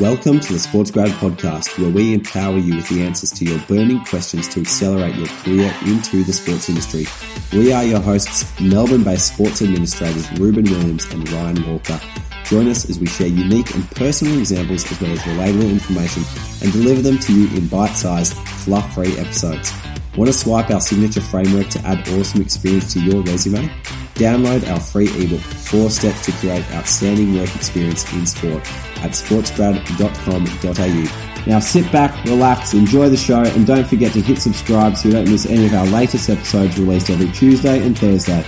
Welcome to the Sports Grad Podcast, where we empower you with the answers to your burning questions to accelerate your career into the sports industry. We are your hosts, Melbourne based sports administrators Reuben Williams and Ryan Walker. Join us as we share unique and personal examples as well as relatable information and deliver them to you in bite sized, fluff free episodes. Want to swipe our signature framework to add awesome experience to your resume? Download our free ebook, Four Steps to Create Outstanding Work Experience in Sport at sportsgrad.com.au. Now sit back, relax, enjoy the show, and don't forget to hit subscribe so you don't miss any of our latest episodes released every Tuesday and Thursday.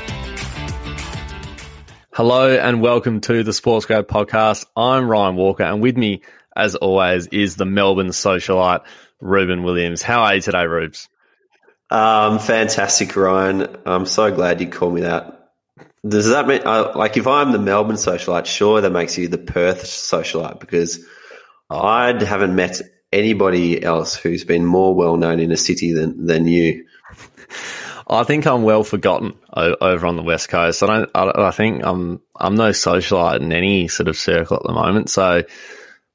Hello and welcome to the Sports Grad Podcast. I'm Ryan Walker, and with me, as always, is the Melbourne socialite, Reuben Williams. How are you today, Rubes? Um, fantastic, Ryan. I'm so glad you called me that. Does that mean, uh, like, if I'm the Melbourne socialite, sure, that makes you the Perth socialite because I haven't met anybody else who's been more well known in a city than than you. I think I'm well forgotten over on the west coast. I don't. I, I think I'm. I'm no socialite in any sort of circle at the moment. So,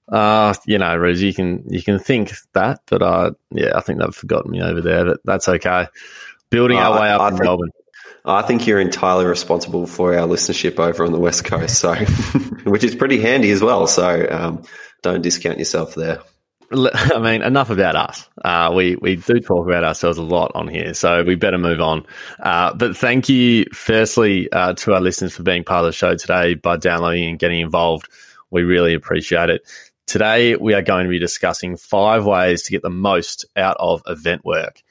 uh, you know, Rubes, you can you can think that, but uh, yeah, I think they've forgotten me over there. But that's okay. Building our uh, way up I in think, Melbourne. I think you're entirely responsible for our listenership over on the West Coast, so which is pretty handy as well. So um, don't discount yourself there. I mean, enough about us. Uh, we we do talk about ourselves a lot on here, so we better move on. Uh, but thank you, firstly, uh, to our listeners for being part of the show today by downloading and getting involved. We really appreciate it. Today, we are going to be discussing five ways to get the most out of event work.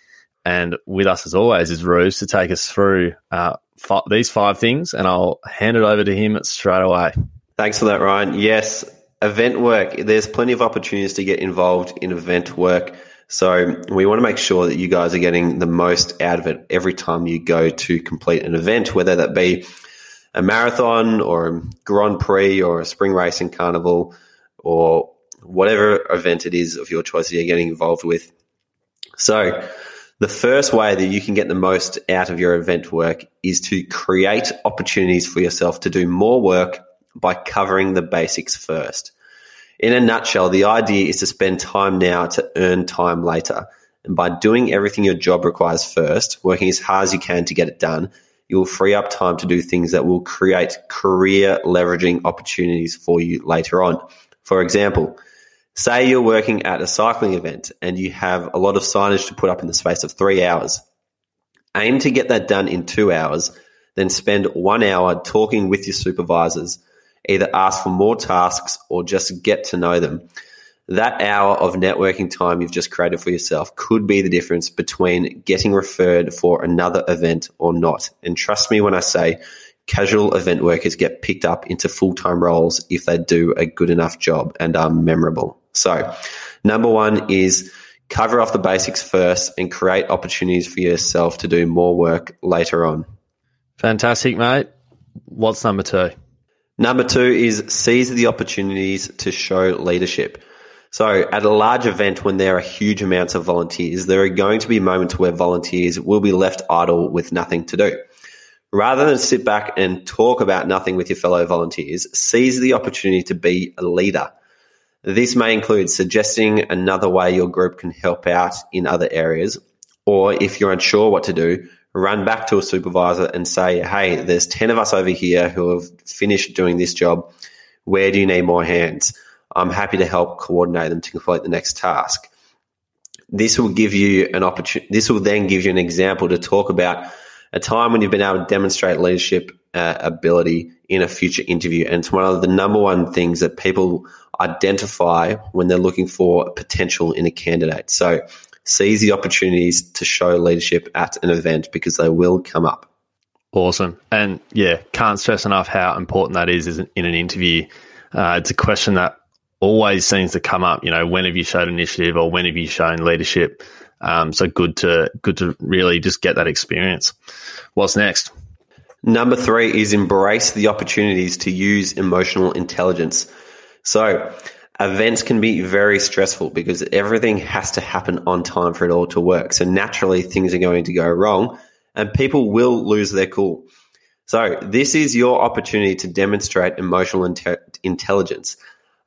And with us, as always, is Rubes to take us through uh, f- these five things, and I'll hand it over to him straight away. Thanks for that, Ryan. Yes, event work. There's plenty of opportunities to get involved in event work. So we want to make sure that you guys are getting the most out of it every time you go to complete an event, whether that be a marathon or a Grand Prix or a spring racing carnival or whatever event it is of your choice that you're getting involved with. So the first way that you can get the most out of your event work is to create opportunities for yourself to do more work by covering the basics first. In a nutshell, the idea is to spend time now to earn time later. And by doing everything your job requires first, working as hard as you can to get it done, you will free up time to do things that will create career leveraging opportunities for you later on. For example, Say you're working at a cycling event and you have a lot of signage to put up in the space of three hours. Aim to get that done in two hours, then spend one hour talking with your supervisors. Either ask for more tasks or just get to know them. That hour of networking time you've just created for yourself could be the difference between getting referred for another event or not. And trust me when I say casual event workers get picked up into full time roles if they do a good enough job and are memorable. So, number one is cover off the basics first and create opportunities for yourself to do more work later on. Fantastic, mate. What's number two? Number two is seize the opportunities to show leadership. So, at a large event, when there are huge amounts of volunteers, there are going to be moments where volunteers will be left idle with nothing to do. Rather than sit back and talk about nothing with your fellow volunteers, seize the opportunity to be a leader. This may include suggesting another way your group can help out in other areas, or if you're unsure what to do, run back to a supervisor and say, Hey, there's 10 of us over here who have finished doing this job. Where do you need more hands? I'm happy to help coordinate them to complete the next task. This will give you an opportunity. This will then give you an example to talk about a time when you've been able to demonstrate leadership uh, ability in a future interview. And it's one of the number one things that people identify when they're looking for potential in a candidate. So seize the opportunities to show leadership at an event because they will come up. Awesome. And yeah, can't stress enough how important that is in an interview. Uh, it's a question that always seems to come up. You know, when have you shown initiative or when have you shown leadership? Um, so good to good to really just get that experience. What's next? Number three is embrace the opportunities to use emotional intelligence. So events can be very stressful because everything has to happen on time for it all to work. So naturally things are going to go wrong and people will lose their cool. So this is your opportunity to demonstrate emotional inte- intelligence.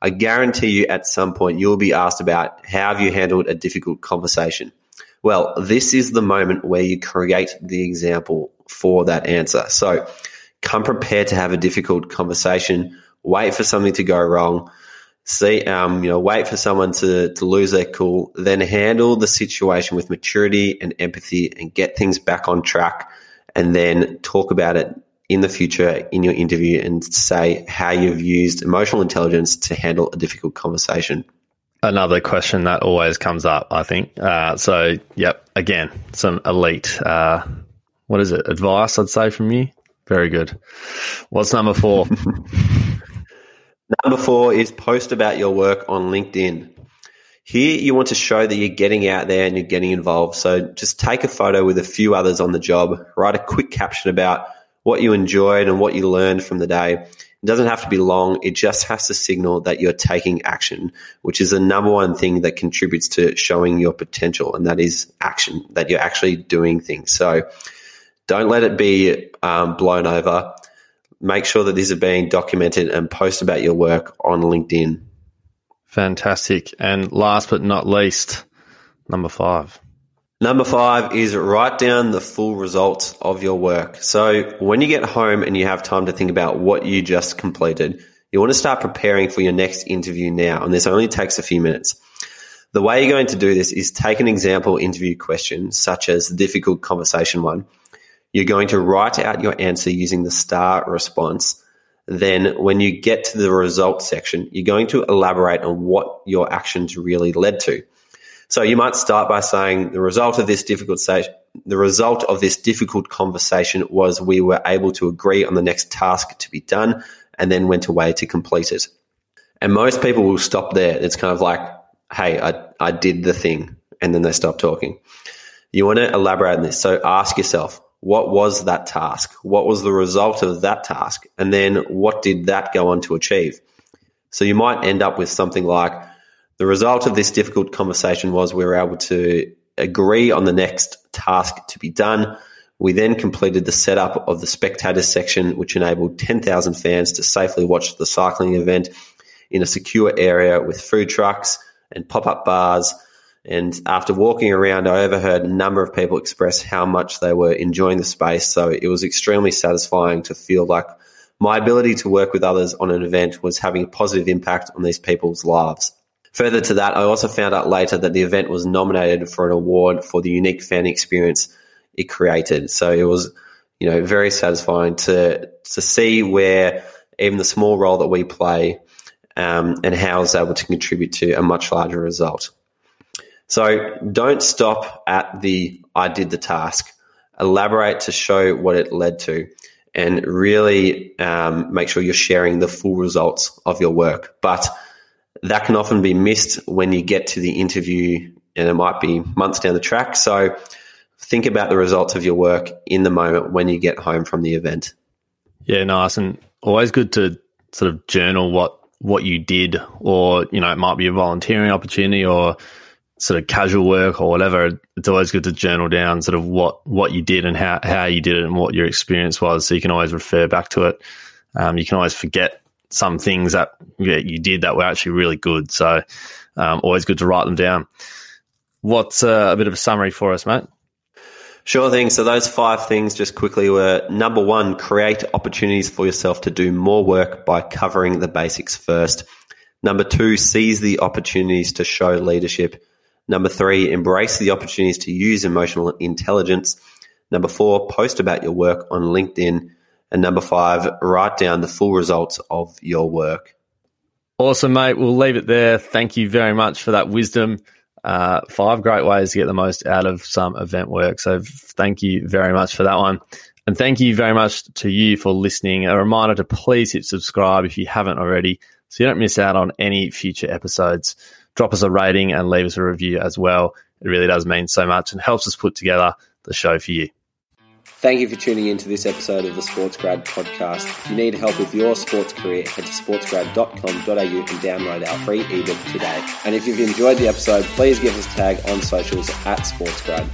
I guarantee you at some point you'll be asked about how have you handled a difficult conversation. Well, this is the moment where you create the example for that answer. So come prepared to have a difficult conversation. Wait for something to go wrong. See, um, you know, wait for someone to, to lose their cool, then handle the situation with maturity and empathy and get things back on track and then talk about it in the future in your interview and say how you've used emotional intelligence to handle a difficult conversation another question that always comes up, I think. Uh, so, yep, again, some elite, uh, what is it, advice, I'd say, from you? Very good. What's number four? number four is post about your work on LinkedIn. Here, you want to show that you're getting out there and you're getting involved. So, just take a photo with a few others on the job, write a quick caption about what you enjoyed and what you learned from the day, it doesn't have to be long. It just has to signal that you're taking action, which is the number one thing that contributes to showing your potential. And that is action, that you're actually doing things. So don't let it be um, blown over. Make sure that these are being documented and post about your work on LinkedIn. Fantastic. And last but not least, number five. Number five is write down the full results of your work. So when you get home and you have time to think about what you just completed, you want to start preparing for your next interview now. And this only takes a few minutes. The way you're going to do this is take an example interview question, such as the difficult conversation one. You're going to write out your answer using the star response. Then when you get to the results section, you're going to elaborate on what your actions really led to. So you might start by saying the result of this difficult stage, the result of this difficult conversation was we were able to agree on the next task to be done and then went away to complete it. And most people will stop there. It's kind of like, hey, I, I did the thing. And then they stop talking. You want to elaborate on this. So ask yourself, what was that task? What was the result of that task? And then what did that go on to achieve? So you might end up with something like, the result of this difficult conversation was we were able to agree on the next task to be done. We then completed the setup of the spectators section, which enabled 10,000 fans to safely watch the cycling event in a secure area with food trucks and pop up bars. And after walking around, I overheard a number of people express how much they were enjoying the space. So it was extremely satisfying to feel like my ability to work with others on an event was having a positive impact on these people's lives. Further to that, I also found out later that the event was nominated for an award for the unique fan experience it created. So it was, you know, very satisfying to to see where even the small role that we play um, and how I was able to contribute to a much larger result. So don't stop at the I did the task. Elaborate to show what it led to, and really um, make sure you're sharing the full results of your work. But that can often be missed when you get to the interview and it might be months down the track. So think about the results of your work in the moment when you get home from the event. Yeah, nice. And always good to sort of journal what what you did or, you know, it might be a volunteering opportunity or sort of casual work or whatever. It's always good to journal down sort of what, what you did and how, how you did it and what your experience was. So you can always refer back to it. Um, you can always forget some things that yeah, you did that were actually really good. So um, always good to write them down. What's uh, a bit of a summary for us, mate? Sure thing. So those five things just quickly were number one, create opportunities for yourself to do more work by covering the basics first. Number two, seize the opportunities to show leadership. Number three, embrace the opportunities to use emotional intelligence. Number four, post about your work on LinkedIn. And number five, write down the full results of your work. Awesome, mate. We'll leave it there. Thank you very much for that wisdom. Uh, five great ways to get the most out of some event work. So thank you very much for that one. And thank you very much to you for listening. A reminder to please hit subscribe if you haven't already so you don't miss out on any future episodes. Drop us a rating and leave us a review as well. It really does mean so much and helps us put together the show for you. Thank you for tuning in to this episode of the Sports Grad podcast. If you need help with your sports career, head to sportsgrad.com.au and download our free ebook today. And if you've enjoyed the episode, please give us a tag on socials at SportsGrad.